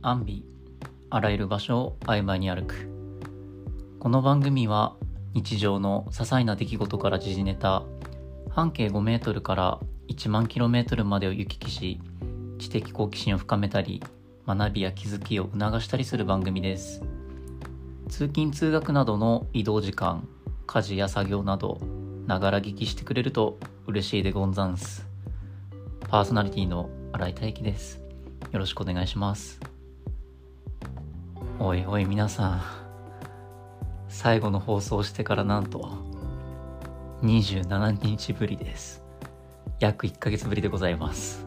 アンビあらゆる場所を曖昧に歩くこの番組は日常の些細な出来事から時事ネタ半径5メートルから1万キロメートルまでを行き来し知的好奇心を深めたり学びや気づきを促したりする番組です。通勤通学などの移動時間家事や作業などながら聞きしてくれると嬉しいでゴンザンスパーソナリティの新井大輝です。よろしくお願いします。おいおい皆さん。最後の放送してからなんと27日ぶりです。約1ヶ月ぶりでございます。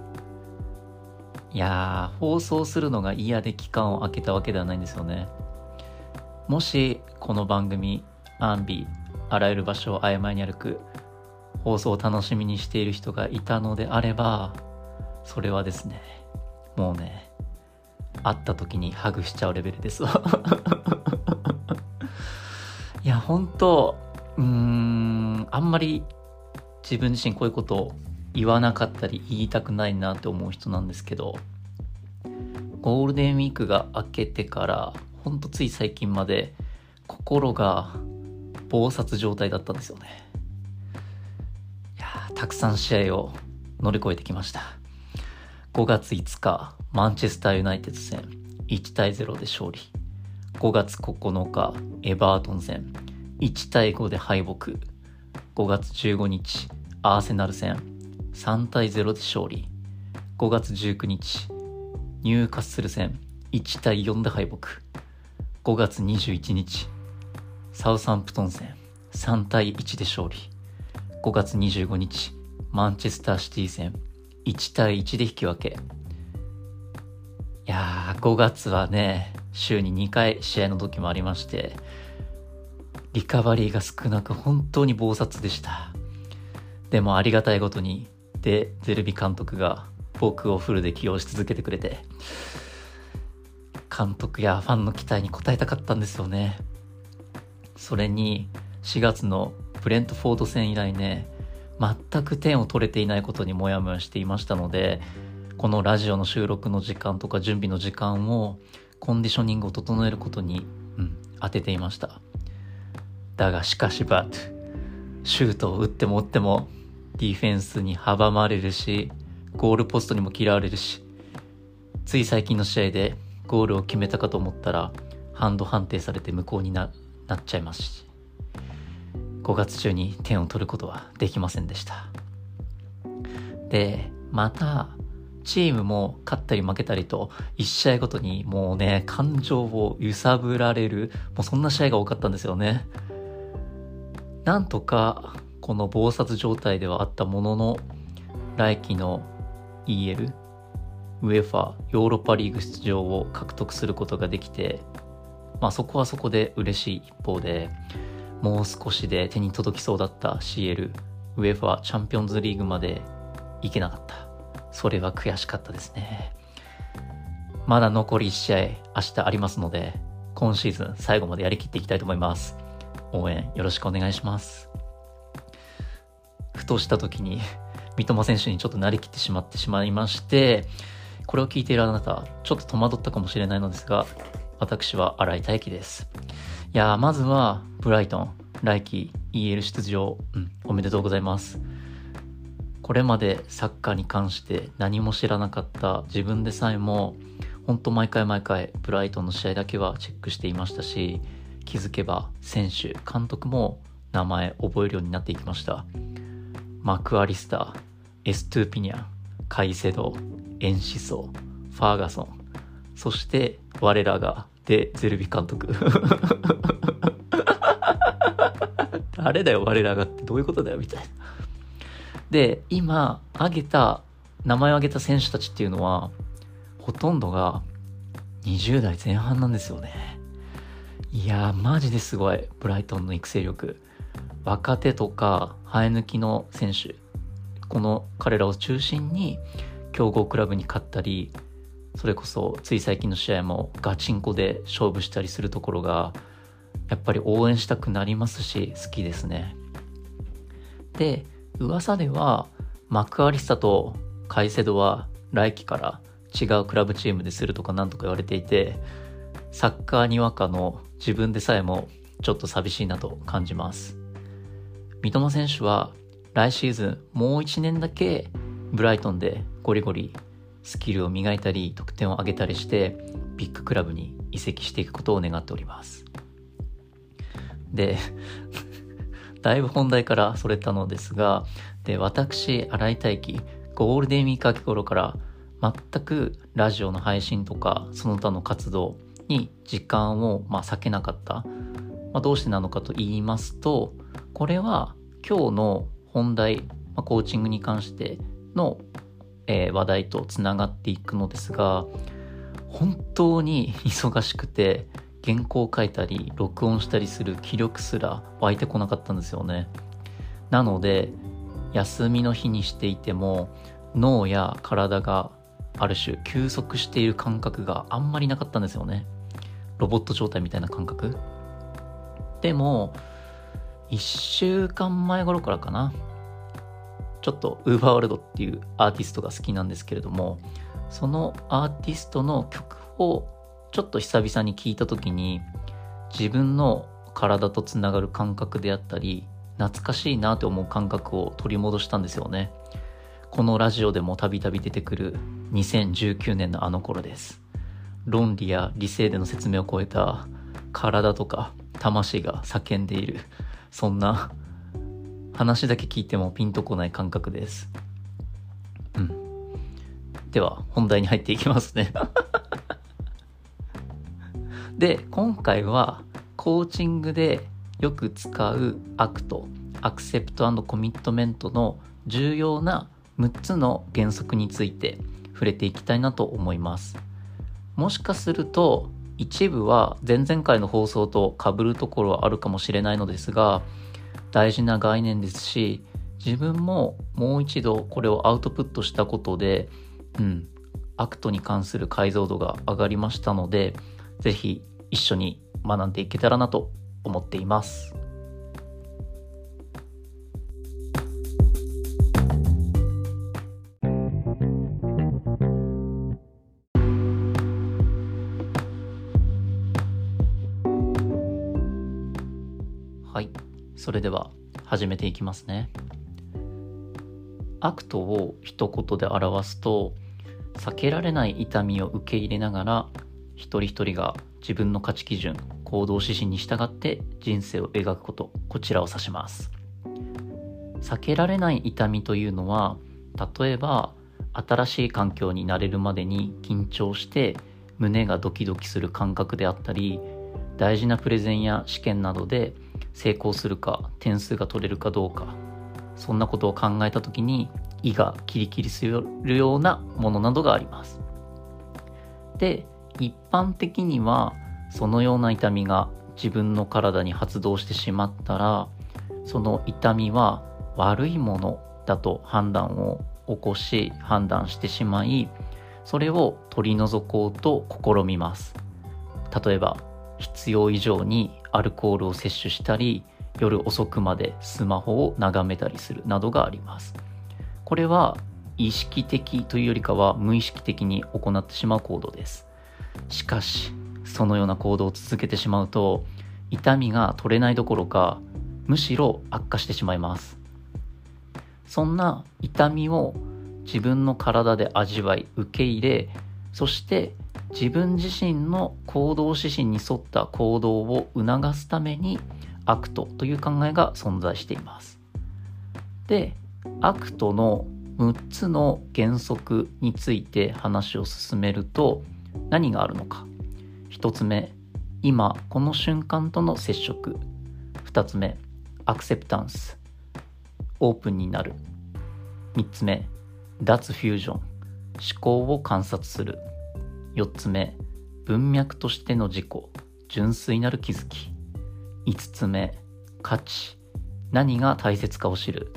いやー放送するのが嫌で期間を空けたわけではないんですよね。もしこの番組アンビあらゆる場所を曖昧に歩く放送を楽しみにしている人がいたのであればそれはですねもうね会った時にハグしちゃうレベルです いや本当うんあんまり自分自身こういうことを言わなかったり言いたくないなって思う人なんですけどゴールデンウィークが明けてからほんとつい最近まで心が暴殺状態だったんですよね。いやたくさん試合を乗り越えてきました。5月5日マンチェスターユナイテッド戦1対0で勝利。5月9日エバートン戦1対5で敗北。5月15日アーセナル戦3対0で勝利。5月19日ニューカッスル戦1対4で敗北。5月21日サウサンプトン戦3対1で勝利。5月25日マンチェスターシティ戦1対1で引き分け。いやー5月はね週に2回試合の時もありましてリカバリーが少なく本当に暴殺でした。でもありがたいことにでゼルビ監督が僕をフルで起用し続けてくれて監督やファンの期待に応えたかったんですよね。それに4月のブレントフォード戦以来ね全く点を取れていないことにモヤモヤしていましたのでこのラジオの収録の時間とか準備の時間をコンディショニングを整えることに、うん、当てていました。だがしかしバットシュートを打っても打ってもディフェンスに阻まれるしゴールポストにも嫌われるしつい最近の試合でゴールを決めたかと思ったらハンド判定されて無効にななっちゃいますし5月中に点を取ることはできませんでした。でまたチームも勝ったり負けたりと1試合ごとにもうね感情を揺さぶられるもうそんな試合が多かったんですよね。なんとかこの暴殺状態ではあったものの来季の EL ウェファヨーロッパリーグ出場を獲得することができてまあそこはそこで嬉しい一方でもう少しで手に届きそうだった CL ウェファチャンピオンズリーグまで行けなかった。それは悔しかったですね。まだ残り1試合明日ありますので今シーズン最後までやりきっていきたいと思います。応援よろしくお願いします。ふとした時に三笘選手にちょっとなりきってしまってしまいましてこれを聞いているあなたちょっと戸惑ったかもしれないのですが私は新井大輝です。いやまずはブライトン来季 EL 出場、うん、おめでとうございます。これまでサッカーに関して何も知らなかった自分でさえも本当毎回毎回ブライトンの試合だけはチェックしていましたし気づけば選手監督も名前覚えるようになっていきました。マクアリスターエストゥーピニャンカイセドエンシソファーガソンそして我らがデ・ゼルビ監督。誰だよ我らがってどういうことだよみたいな。で、今、挙げた、名前を挙げた選手たちっていうのは、ほとんどが20代前半なんですよね。いやー、マジですごい。ブライトンの育成力。若手とか、生え抜きの選手。この彼らを中心に、強豪クラブに勝ったり、それこそ、つい最近の試合もガチンコで勝負したりするところが、やっぱり応援したくなりますし、好きですね。で、噂ではマクアリスタとカイセドは来季から違うクラブチームでするとかなんとか言われていて、サッカーにわかの自分でさえもちょっと寂しいなと感じます。三笘選手は来シーズンもう1年だけブライトンでゴリゴリスキルを磨いたり得点を上げたりしてビッグクラブに移籍していくことを願っております。で、だいぶ本題からそれたのですが、で、私、新井大輝、ゴールデンウィーク明け頃から全くラジオの配信とかその他の活動に時間をまあ避けなかった。まあ、どうしてなのかと言いますと、これは今日の本題、まあ、コーチングに関しての、えー、話題とつながっていくのですが、本当に 忙しくて原稿を書いたり録音したりする気力すら湧いてこなかったんですよね。なので休みの日にしていても脳や体がある種休息している感覚があんまりなかったんですよね。ロボット状態みたいな感覚。でも、1週間前頃からかな。ちょっと UberWorld っていうアーティストが好きなんですけれども、そのアーティストの曲をちょっと久々に聴いた時に自分の体とつながる感覚であったり懐かしいなと思う感覚を取り戻したんですよね。このラジオでもたびたび出てくる2019年のあの頃です。論理や理性での説明を超えた体とか魂が叫んでいるそんな話だけ聞いてもピンとこない感覚です。うん。では本題に入っていきますね。で今回はコーチングでよく使うアクトアクセプトコミットメントの重要な6つの原則について触れていきたいなと思います。もしかすると一部は前々回の放送と被るところはあるかもしれないのですが大事な概念ですし自分ももう一度これをアウトプットしたことでうん、 ACT に関する解像度が上がりましたので、ぜひ一緒に学んでいけたらなと思っています。はい。それでは始めていきますね。 ACT を一言で表すと避けられない痛みを受け入れながら一人一人が自分の価値基準行動指針に従って人生を描くことこちらを指します避けられない痛みというのは例えば新しい環境に慣れるまでに緊張して胸がドキドキする感覚であったり大事なプレゼンや試験などで成功するか点数が取れるかどうかそんなことを考えた時に胃がキリキリするようなものなどがあります。で、一般的にはそのような痛みが自分の体に発動してしまったら、その痛みは悪いものだと判断を起こし判断してしまい、それを取り除こうと試みます。例えば、必要以上にアルコールを摂取したり、夜遅くまでスマホを眺めたりするなどがあります。これは意識的というよりかは無意識的に行ってしまう行動です。しかし、そのような行動を続けてしまうと、痛みが取れないどころか、むしろ悪化してしまいます。そんな痛みを自分の体で味わい、受け入れ、そして自分自身の行動指針に沿った行動を促すために ACTという考えが存在しています。で、 ACTの6つの原則について話を進めると何があるのか。1つ目、今この瞬間との接触。2つ目、アクセプタンス。オープンになる。3つ目、脱フュージョン。思考を観察する。4つ目、文脈としての自己。純粋なる気づき。5つ目、価値。何が大切かを知る。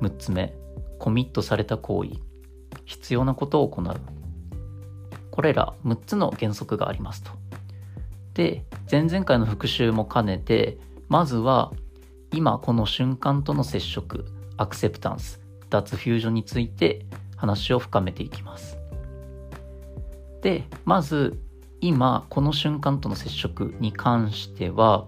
6つ目、コミットされた行為。必要なことを行う。これら6つの原則がありますと。で、前々回の復習も兼ねて、まずは今この瞬間との接触、アクセプタンス、脱フュージョンについて話を深めていきます。でまず今この瞬間との接触に関しては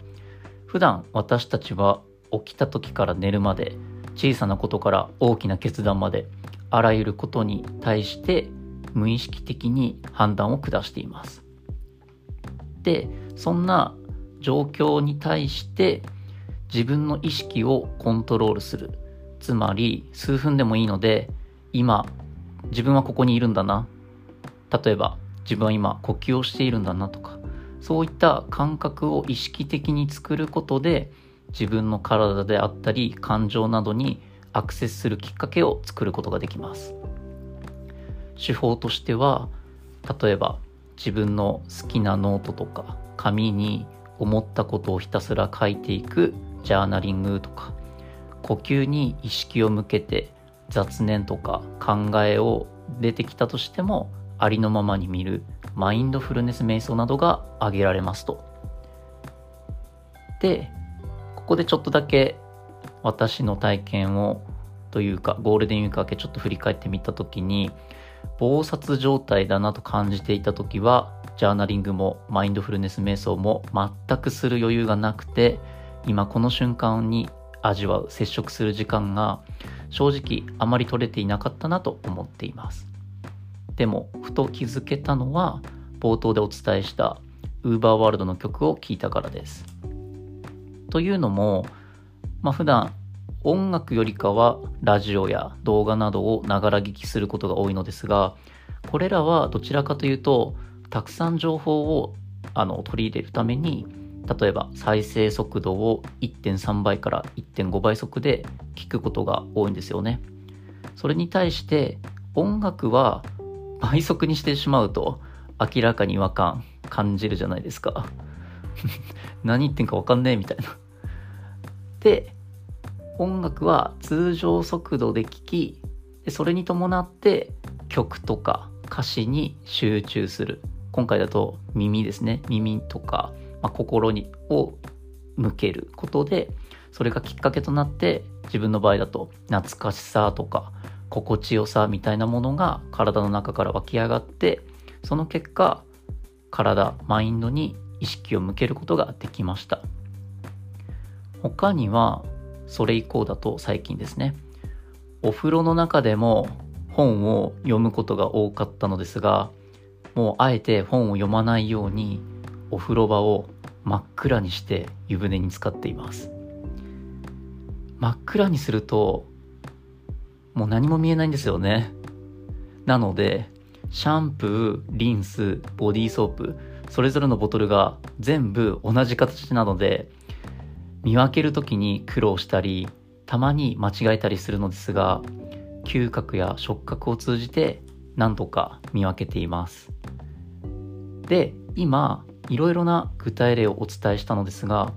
普段私たちは起きた時から寝るまで小さなことから大きな決断まであらゆることに対して無意識的に判断を下しています。でそんな状況に対して自分の意識をコントロールする。つまり数分でもいいので今自分はここにいるんだな。例えば自分は今呼吸をしているんだなとか。そういった感覚を意識的に作ることで自分の体であったり感情などにアクセスするきっかけを作ることができます。手法としては例えば自分の好きなノートとか紙に思ったことをひたすら書いていくジャーナリングとか呼吸に意識を向けて雑念とか考えを出てきたとしてもありのままに見るマインドフルネス瞑想などが挙げられますと。で、ここでちょっとだけ私の体験をというかゴールデンウィーク明けちょっと振り返ってみた時に暴殺状態だなと感じていた時はジャーナリングもマインドフルネス瞑想も全くする余裕がなくて今この瞬間に味わう接触する時間が正直あまり取れていなかったなと思っています。でもふと気づけたのは冒頭でお伝えした UberWorld の曲を聴いたからです。というのも、まあ、普段音楽よりかはラジオや動画などをながら聞きすることが多いのですがこれらはどちらかというとたくさん情報をあの取り入れるために例えば再生速度を1.3倍から1.5倍速で聞くことが多いんですよね。それに対して音楽は倍速にしてしまうと明らかに違和感感じるじゃないですか。何言ってんかわかんねえみたいな。で、音楽は通常速度で聴き、でそれに伴って曲とか歌詞に集中する。今回だと耳ですね。耳とかまあ、心にを向けることでそれがきっかけとなって自分の場合だと懐かしさとか心地よさみたいなものが体の中から湧き上がってその結果体マインドに意識を向けることができました他にはそれ以降だと最近ですね。お風呂の中でも本を読むことが多かったのですがもうあえて本を読まないようにお風呂場を真っ暗にして湯船に浸かっています。真っ暗にするともう何も見えないんですよね。なのでシャンプーリンスボディーソープそれぞれのボトルが全部同じ形なので見分ける時に苦労したりたまに間違えたりするのですが嗅覚や触覚を通じて何とか見分けています。で今いろいろな具体例をお伝えしたのですが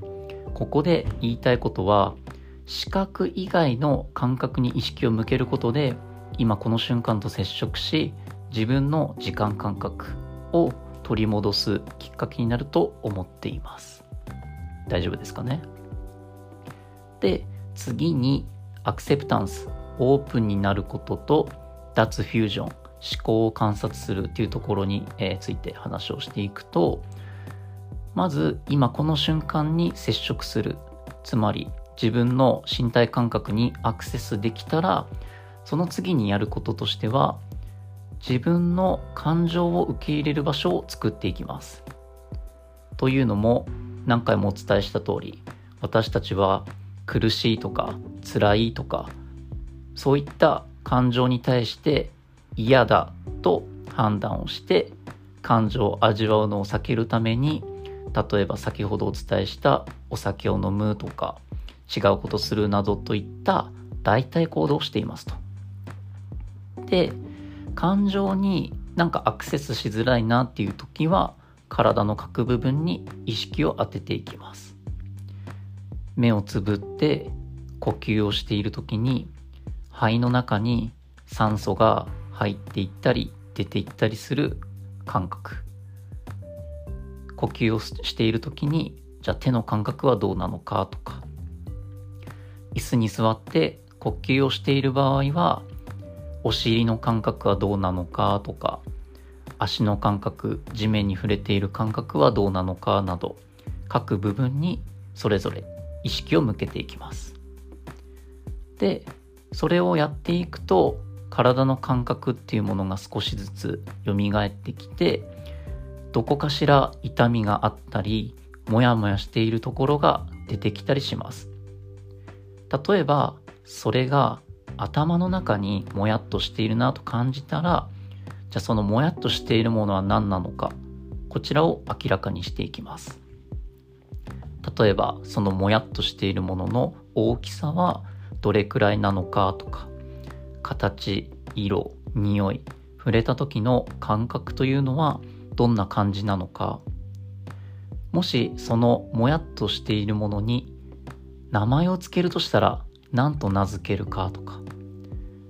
ここで言いたいことは視覚以外の感覚に意識を向けることで今この瞬間と接触し自分の時間感覚を取り戻すきっかけになると思っています。大丈夫ですかね？で次にアクセプタンスオープンになることと脱フュージョン思考を観察するというところに、えついて話をしていくとまず今この瞬間に接触するつまり自分の身体感覚にアクセスできたらその次にやることとしては自分の感情を受け入れる場所を作っていきます。というのも何回もお伝えした通り私たちは苦しいとか辛いとかそういった感情に対して嫌だと判断をして感情を味わうのを避けるために例えば先ほどお伝えしたお酒を飲むとか違うことするなどといった代替行動をしていますと。で感情になんかアクセスしづらいなっていう時は体の各部分に意識を当てていきます。目をつぶって呼吸をしている時に肺の中に酸素が入っていったり出ていったりする感覚。呼吸をしている時にじゃあ手の感覚はどうなのかとか。椅子に座って呼吸をしている場合はお尻の感覚はどうなのかとか足の感覚地面に触れている感覚はどうなのかなど各部分にそれぞれ意識を向けていきます。でそれをやっていくと体の感覚っていうものが少しずつ蘇ってきてどこかしら痛みがあったりモヤモヤしているところが出てきたりします。例えばそれが頭の中にもやっとしているなと感じたらじゃあそのもやっとしているものは何なのかこちらを明らかにしていきます。例えばそのもやっとしているものの大きさはどれくらいなのかとか形色匂い触れた時の感覚というのはどんな感じなのか。もしそのもやっとしているものに名前を付けるとしたら何と名付けるかとか。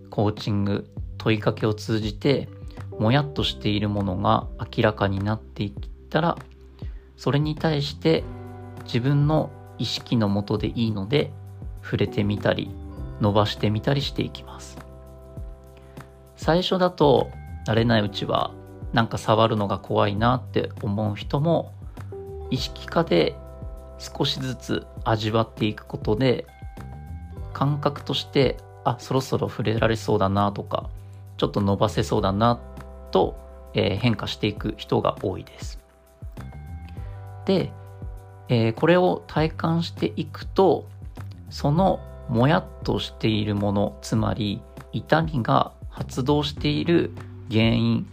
コーチング問いかけを通じてもやっとしているものが明らかになっていったらそれに対して自分の意識のもとでいいので触れてみたり伸ばしてみたりしていきます。最初だと慣れないうちはなんか触るのが怖いなって思う人も意識化で少しずつ味わっていくことで感覚としてあそろそろ触れられそうだなとかちょっと伸ばせそうだなと、えー、変化していく人が多いです。でえー、これを体感していくとそのもやっとしているものつまり痛みが発動している原因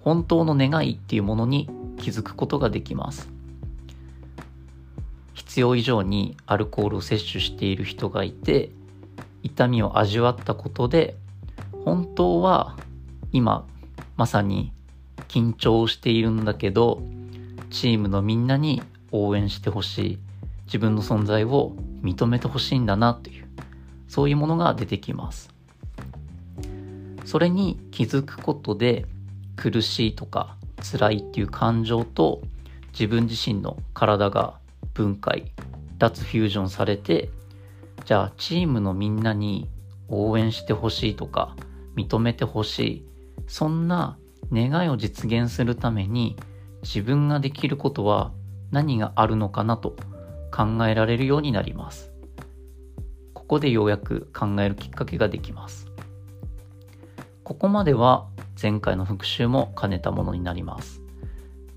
本当の願いっていうものに気づくことができます。必要以上にアルコールを摂取している人がいて痛みを味わったことで本当は今まさに緊張しているんだけどチームのみんなに応援してほしい。自分の存在を認めてほしいんだなという。そういうものが出てきます。それに気づくことで苦しいとか辛いっていう感情と自分自身の体が分解脱フュージョンされてじゃあチームのみんなに応援してほしいとか認めてほしいそんな願いを実現するために自分ができることは何があるのかなと考えられるようになります。ここでようやく考えるきっかけができます。ここまでは前回の復習も兼ねたものになります。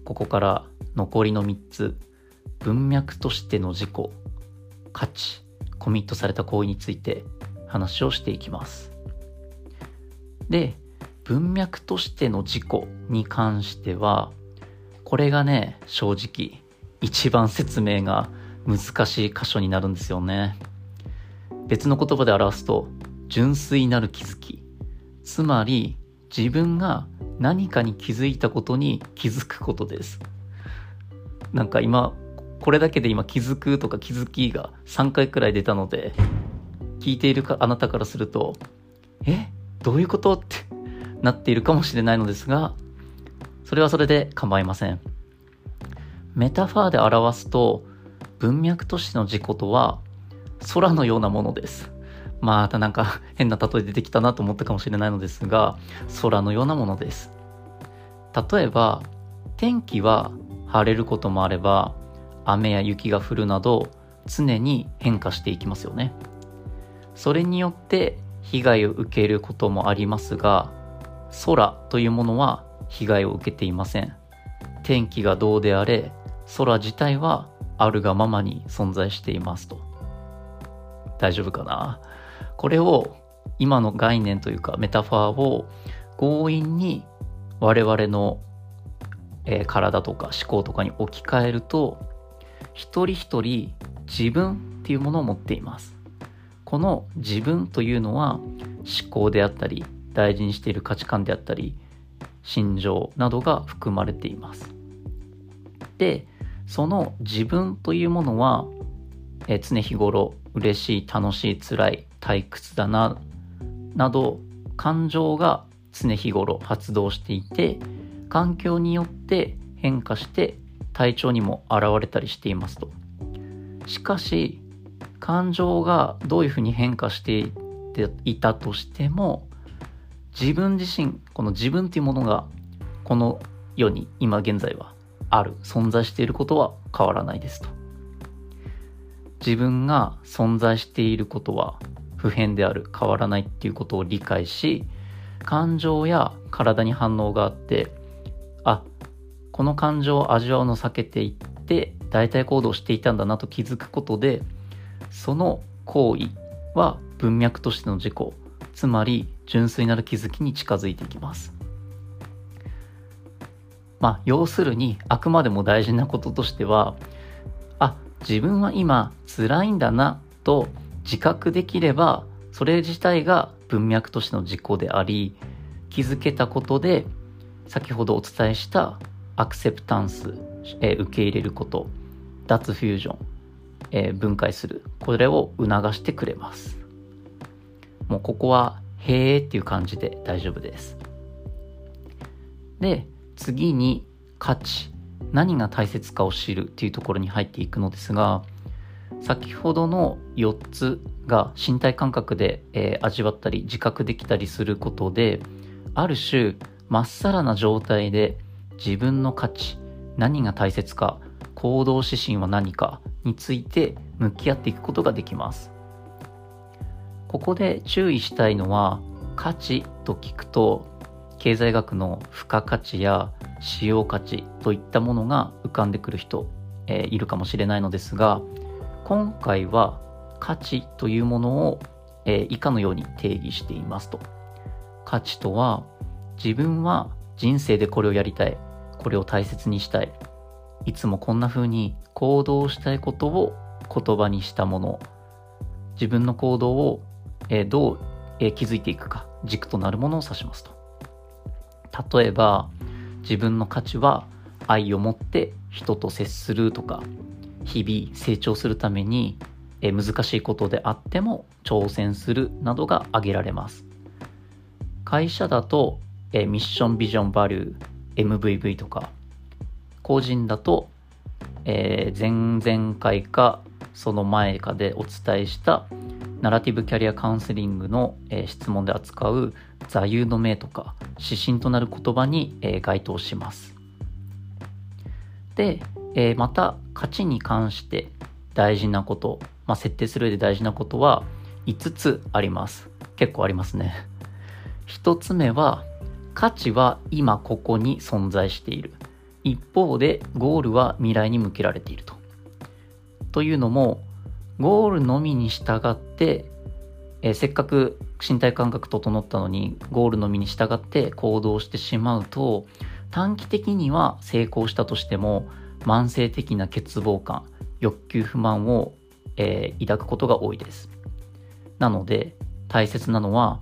ここから残りの3つ、文脈としての自己、価値、コミットされた行為について話をしていきます。で、文脈としての自己に関しては、これがね、正直一番説明が難しい箇所になるんですよね。別の言葉で表すと、純粋なる気づき。つまり、自分が何かに気づいたことに気づくことです。なんか今、これだけで今気づくとか気づきが3回くらい出たので、聞いているかあなたからすると、え？どういうこと？ってなっているかもしれないのですが、それはそれで構いません。メタファーで表すと文脈としての自己とは空のようなものです。またなんか 変な例え出てきたなと思ったかもしれないのですが空のようなものです。例えば天気は晴れることもあれば雨や雪が降るなど常に変化していきますよね。それによって被害を受けることもありますが空というものは被害を受けていません。天気がどうであれ空自体はあるがままに存在していますと。大丈夫かな？これを今の概念というかメタファーを強引に我々の、え、体とか思考とかに置き換えると一人一人自分っていうものを持っています。この自分というのは思考であったり大事にしている価値観であったり心情などが含まれています。でその自分というものは、えー、常日頃嬉しい楽しい辛い退屈だななど感情が常日頃発動していて環境によって変化して体調にも現れたりしていますと。しかし感情がどういうふうに変化していたとしても自分自身この自分っていうものがこの世に今現在はある存在していることは変わらないですと。自分が存在していることは不変である変わらないっていうことを理解し感情や体に反応があってあこの感情を味わうのを避けていって代替行動していたんだなと気づくことでその行為は文脈としての自己つまり純粋なる気づきに近づいていきます。まあ要するにあくまでも大事なこととしてはあ自分は今辛いんだなと自覚できればそれ自体が文脈としての自己であり気づけたことで先ほどお伝えしたアクセプタンス、えー、受け入れること脱フュージョン、えー、分解するこれを促してくれます。もうここはへーっていう感じで大丈夫です。で次に価値何が大切かを知るっていうところに入っていくのですが先ほどの4つが身体感覚で、えー、味わったり自覚できたりすることである種まっさらな状態で自分の価値何が大切か行動指針は何かについて向き合っていくことができます。ここで注意したいのは価値と聞くと経済学の付加価値や使用価値といったものが浮かんでくる人、えー、いるかもしれないのですが今回は価値というものを、えー、以下のように定義していますと。価値とは自分は人生でこれをやりたいこれを大切にしたいいつもこんな風に行動したいことを言葉にしたもの自分の行動を、えー、どう、えー、築いていくか軸となるものを指しますと。例えば自分の価値は愛を持って人と接するとか日々成長するために難しいことであっても挑戦するなどが挙げられます。会社だとミッションビジョンバリュー MVV とか個人だと、え、前々回かその前かでお伝えしたナラティブキャリアカウンセリングの、えー、質問で扱う座右の銘とか指針となる言葉に、えー、該当します。で、えー、また価値に関して大事なこと、まあ、設定する上で大事なことは5つあります。結構ありますね。1つ目は価値は今ここに存在している。一方でゴールは未来に向けられていると。というのもゴールのみに従って、えー、せっかく身体感覚整ったのにゴールのみに従って行動してしまうと短期的には成功したとしても慢性的な欠乏感欲求不満を、えー、抱くことが多いです。なので大切なのは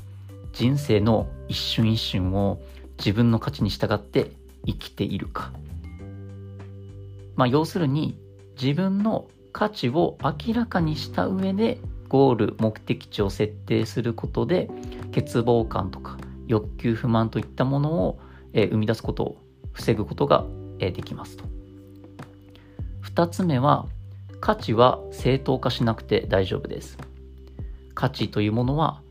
人生の一瞬一瞬を自分の価値に従って生きているか。まあ要するに自分の価値を明らかにした上でゴール目的地を設定することで欠乏感とか欲求不満といったものを、えー、生み出すことを防ぐことが、えー、できますと。2つ目は価値は正当化しなくて大丈夫です。価値というものは、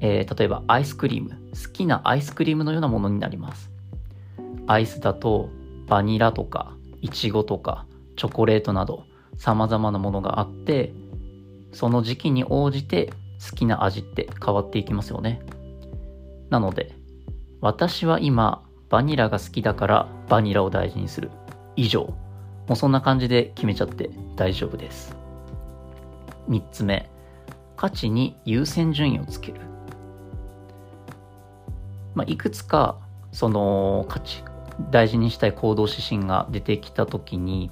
えー、例えばアイスクリーム好きなアイスクリームのようなものになります。アイスだとバニラとかイチゴとかチョコレートなど様々なものがあって、その時期に応じて好きな味って変わっていきますよね。なので、私は今バニラが好きだからバニラを大事にする。以上。もうそんな感じで決めちゃって大丈夫です。3つ目、価値に優先順位をつける。まあ、いくつかその価値、大事にしたい行動指針が出てきた時に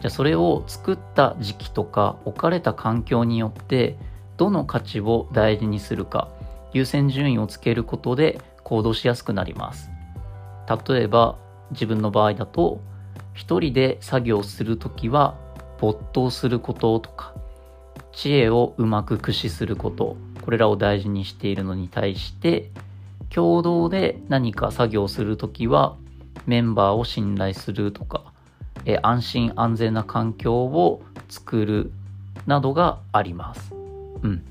じゃあそれを作った時期とか置かれた環境によってどの価値を大事にするか優先順位をつけることで行動しやすくなります。例えば自分の場合だと一人で作業するときは没頭することとか知恵をうまく駆使することこれらを大事にしているのに対して共同で何か作業するときはメンバーを信頼するとかえ安心安全な環境を作るなどがあります。うん。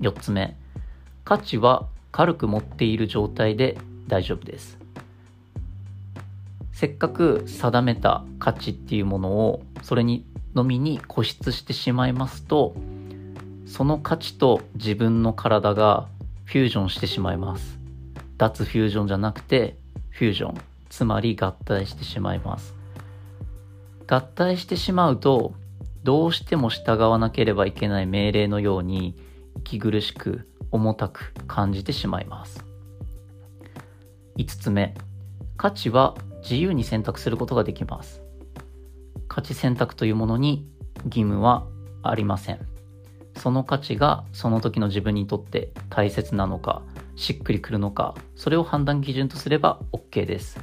4つ目、価値は軽く持っている状態で大丈夫です。せっかく定めた価値っていうものをそれにのみに固執してしまいますとその価値と自分の体がフュージョンしてしまいます脱フュージョンじゃなくてフュージョンつまり合体してしまいます合体してしまうとどうしても従わなければいけない命令のように息苦しく重たく感じてしまいます。5つ目。価値は自由に選択することができます。価値選択というものに義務はありません。その価値がその時の自分にとって大切なのかしっくりくるのかそれを判断基準とすれば OK です。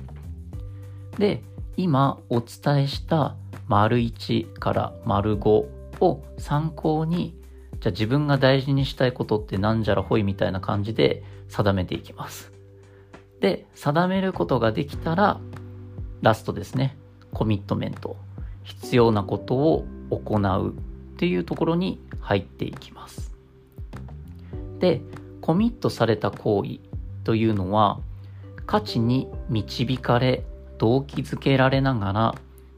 で今お伝えした丸1から丸5を参考にじゃあ自分が大事にしたいことってなんじゃらほいみたいな感じで定めていきます。で定めることができたらラストですね。コミットメント。必要なことを行うっていうところに入っていきます。でコミットされた行為というのは価値に導かれ動機づけられながら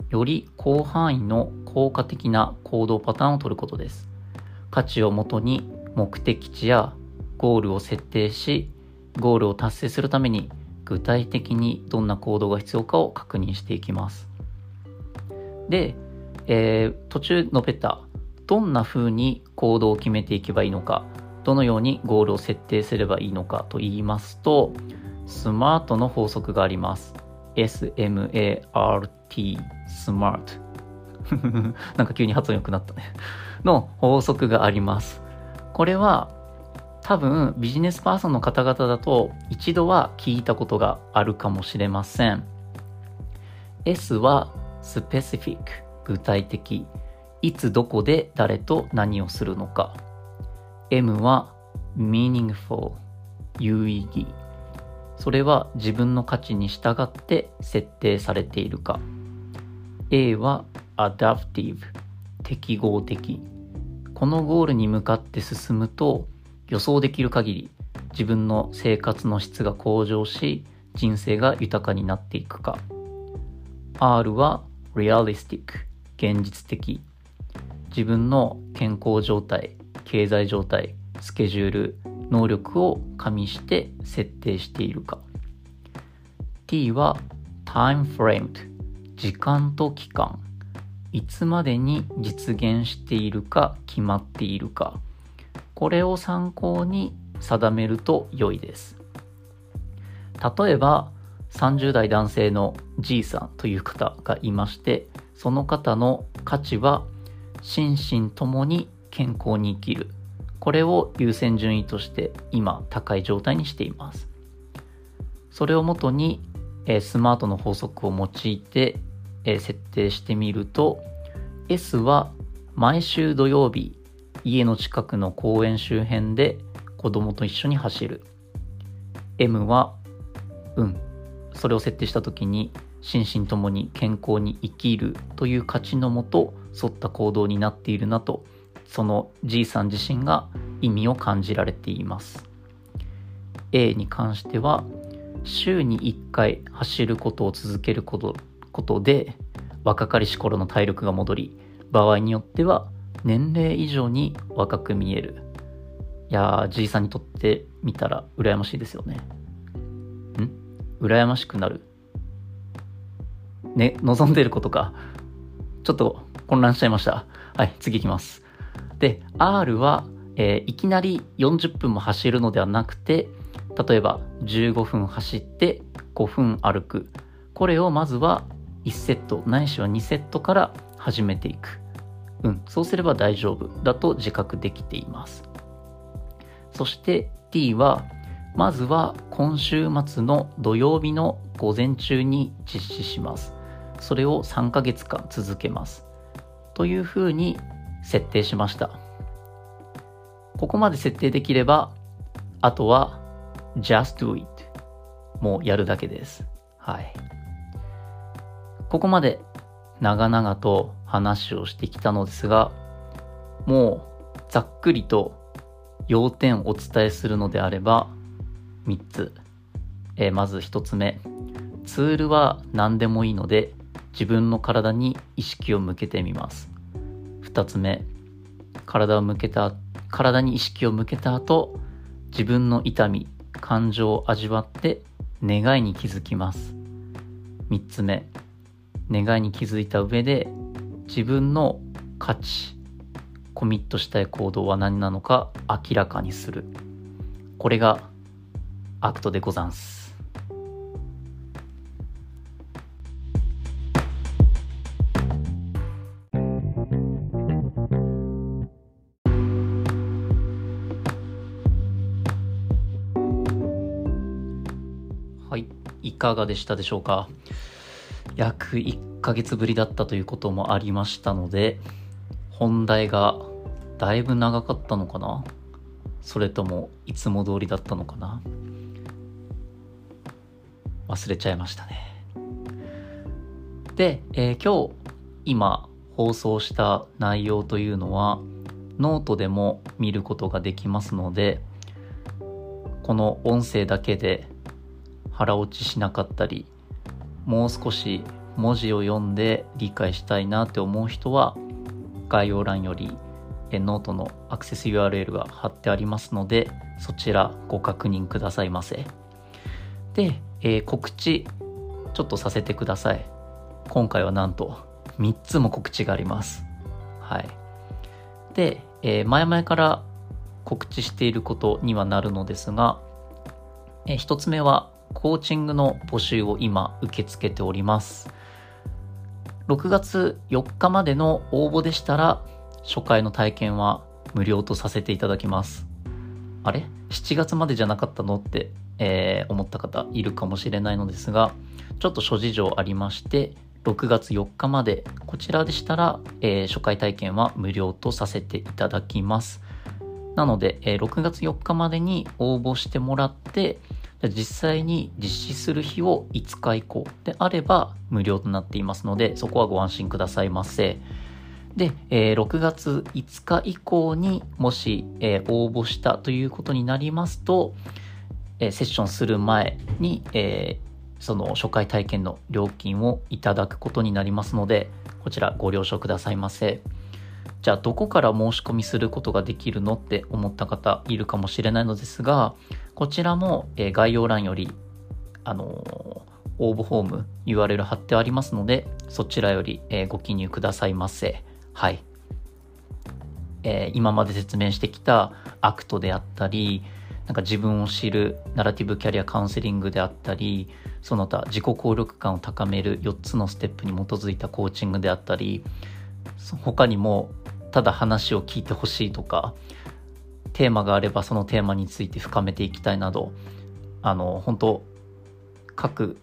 より広範囲の効果的な行動パターンを取ることです。価値をもとに目的地やゴールを設定しゴールを達成するために具体的にどんな行動が必要かを確認していきます。で、えー、途中述べたどんな風に行動を決めていけばいいのかどのようにゴールを設定すればいいのかと言いますとスマートの法則があります。SMART スマートなんか急に発音良くなったね。の法則があります。これは多分ビジネスパーソンの方々だと一度は聞いたことがあるかもしれません。S は specific 具体的。いつどこで誰と何をするのか。M は meaningful 有意義。それは自分の価値に従って設定されているか。A は adaptive 適合的。このゴールに向かって進むと予想できる限り自分の生活の質が向上し人生が豊かになっていくか。R は realistic 現実的。自分の健康状態経済状態スケジュール能力を加味して設定しているか。T は time framed 時間と期間。いつまでに実現しているか決まっているか。これを参考に定めると良いです。例えば30代男性の G さんという方がいましてその方の価値は心身ともに健康に生きる。これを優先順位として今高い状態にしています。それをもとに、え、スマートの法則を用いて、え、設定してみると S は毎週土曜日家の近くの公園周辺で子供と一緒に走る M はうんそれを設定した時に心身ともに健康に生きるという価値のもと沿った行動になっているなとその G さん自身が意味を感じられています。A に関しては週に1回走ることを続けることことで若かりし頃の体力が戻り場合によっては年齢以上に若く見える。いやー G さんにとってみたら羨ましいですよね。ん？羨ましくなる。ね望んでることか。ちょっと混乱しちゃいました。はい次いきます。で、R は、えー、いきなり40分も走るのではなくて、例えば15分走って5分歩く。これをまずは1セット、ないしは2セットから始めていく。うん、そうすれば大丈夫だと自覚できています。そして T は、まずは今週末の土曜日の午前中に実施します。それを3ヶ月間続けます。というふうに設定しました。ここまで設定できれば、あとは just do it もうやるだけです。はい。ここまで長々と話をしてきたのですが、もうざっくりと要点をお伝えするのであれば3つ。えー、まず1つ目。ツールは何でもいいので自分の体に意識を向けてみます2つ目体を向けた体に意識を向けた後自分の痛み感情を味わって願いに気づきます。3つ目願いに気づいた上で自分の価値コミットしたい行動は何なのか明らかにする。これが ACTでござんす。はい、いかがでしたでしょうか？約1ヶ月ぶりだったということもありましたので本題がだいぶ長かったのかな？それともいつも通りだったのかな？忘れちゃいましたね。で、えー、今日今放送した内容というのはノートでも見ることができますのでこの音声だけで腹落ちしなかったりもう少し文字を読んで理解したいなって思う人は概要欄よりノートのアクセス URL が貼ってありますのでそちらご確認くださいませ。で、えー、告知ちょっとさせてください。今回はなんと3つも告知があります。はい。で、えー、前々から告知していることにはなるのですが、えー、1つ目はコーチングの募集を今受け付けております。6月4日までの応募でしたら初回の体験は無料とさせていただきます。あれ ?7 月までじゃなかったの？って、えー、思った方いるかもしれないのですが、ちょっと諸事情ありまして、6月4日まで、こちらでしたら、えー、初回体験は無料とさせていただきます。なので、えー、6月4日までに応募してもらって、実際に実施する日を5日以降であれば無料となっていますので、そこはご安心くださいませ。で、えー、6月5日以降にもし、えー、応募したということになりますと、えー、セッションする前に、えその初回体験の料金をいただくことになりますので、こちらご了承くださいませ。じゃあどこから申し込みすることができるのって思った方いるかもしれないのですが、こちらも、え概要欄より、あの応募フォーム URL 貼ってありますので、そちらより、えご記入くださいませ。はい。えー、今まで説明してきた ACTであったり、なんか自分を知るナラティブキャリアカウンセリングであったり、その他自己効力感を高める4つのステップに基づいたコーチングであったり、他にもただ話を聞いてほしいとか、テーマがあればそのテーマについて深めていきたいなど、あの、本当各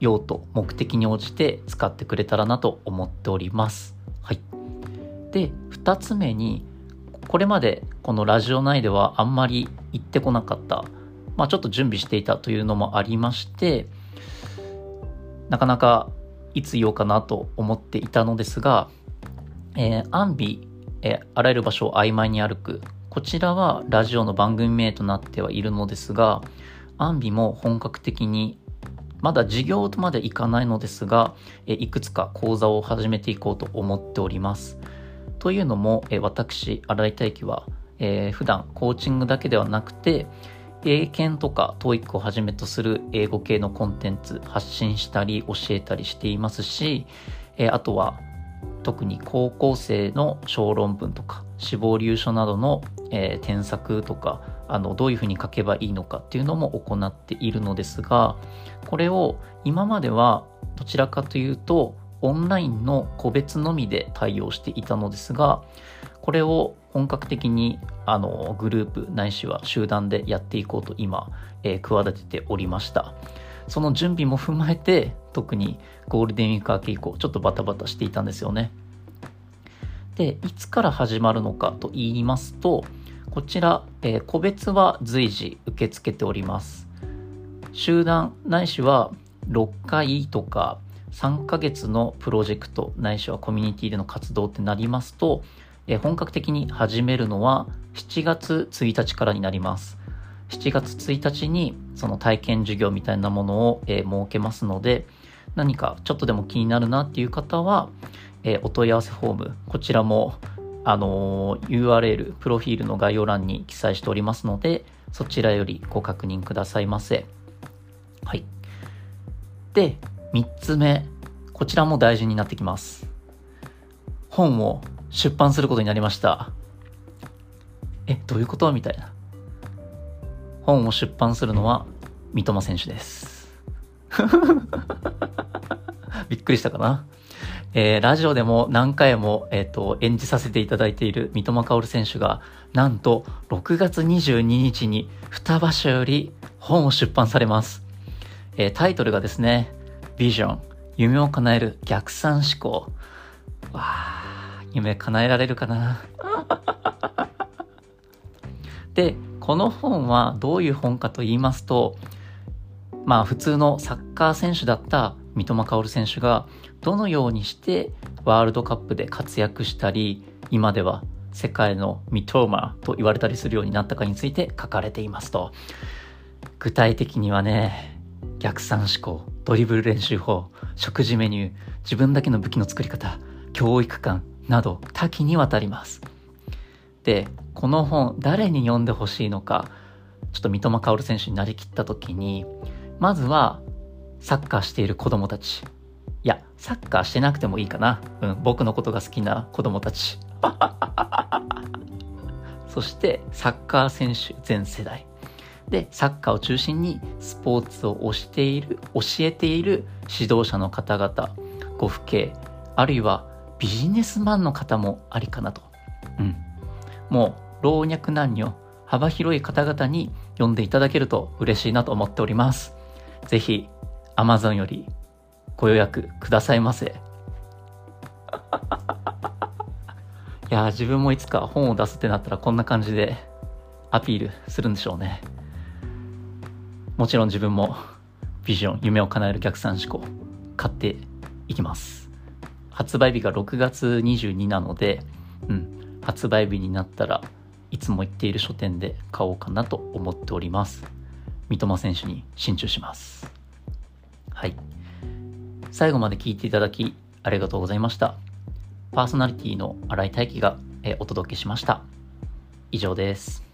用途、目的に応じて使ってくれたらなと思っております。はい。で、二つ目に、これまでこのラジオ内ではあんまり言ってこなかった、まあちょっと準備していたというのもありまして、なかなかいつ言おうかなと思っていたのですが、えー、アンビ、えー、あらゆる場所を曖昧に歩く。こちらはラジオの番組名となってはいるのですが、アンビも本格的に、まだ事業とまでいかないのですが、え、いくつか講座を始めていこうと思っております。というのも、え、私、新井大輝は、えー、普段コーチングだけではなくて、英検とか TOEIC をはじめとする英語系のコンテンツ発信したり教えたりしていますし、え、あとは特に高校生の小論文とか死亡留書などの、えー、添削とかあのどういうふうに書けばいいのかっていうのも行っているのですがこれを今まではどちらかというとオンラインの個別のみで対応していたのですがこれを本格的にあのグループないしは集団でやっていこうと今、えー、企てておりました。その準備も踏まえて、特にゴールデンウィーク明け以降、ちょっとバタバタしていたんですよね。で、いつから始まるのかと言いますと、こちら、えー、個別は随時受け付けております。集団ないしは6回とか3ヶ月のプロジェクトないしはコミュニティでの活動ってなりますと、えー、本格的に始めるのは7月1日からになります。7月1日にその体験授業みたいなものを、えー、設けますので、何かちょっとでも気になるなっていう方は、えー、お問い合わせフォーム、こちらも、あのー、URL、プロフィールの概要欄に記載しておりますので、そちらよりご確認くださいませ。はい。で、3つ目。こちらも大事になってきます。本を出版することになりました。え、どういうこと？みたいな。本を出版するのは三笘選手です。びっくりしたかな？えー、ラジオでも何回も、えっ、ー、と、演じさせていただいている三笘薫選手が、なんと6月22日に双葉社より本を出版されます。えー、タイトルがですね、ビジョン、夢を叶える逆算思考。わあ、夢叶えられるかな？で、この本はどういう本かと言いますと、まあ普通のサッカー選手だった三笘薫選手がどのようにしてワールドカップで活躍したり、今では世界の三笘と言われたりするようになったかについて書かれていますと。具体的にはね、逆算思考、ドリブル練習法、食事メニュー、自分だけの武器の作り方、教育観など多岐にわたります。で、この本誰に読んでほしいのか、ちょっと三笘薫選手になりきった時に、まずはサッカーしている子供たち。いや、サッカーしてなくてもいいかな。うん、僕のことが好きな子供たち。そして、サッカー選手全世代。で、サッカーを中心にスポーツを推している、教えている指導者の方々、ご父兄、あるいはビジネスマンの方もありかなと。うん。もう、老若男女、幅広い方々に読んでいただけると嬉しいなと思っております。ぜひ、Amazon よりご予約くださいませ。いや自分もいつか本を出すってなったらこんな感じでアピールするんでしょうね。もちろん自分もビジョン、夢を叶える逆算思考、買っていきます。発売日が6月22なので、うん、発売日になったらいつも行っている書店で買おうかなと思っております。三笘選手に進駐します。はい。最後まで聞いていただきありがとうございました。パーソナリティの新井大輝がお届けしました。以上です。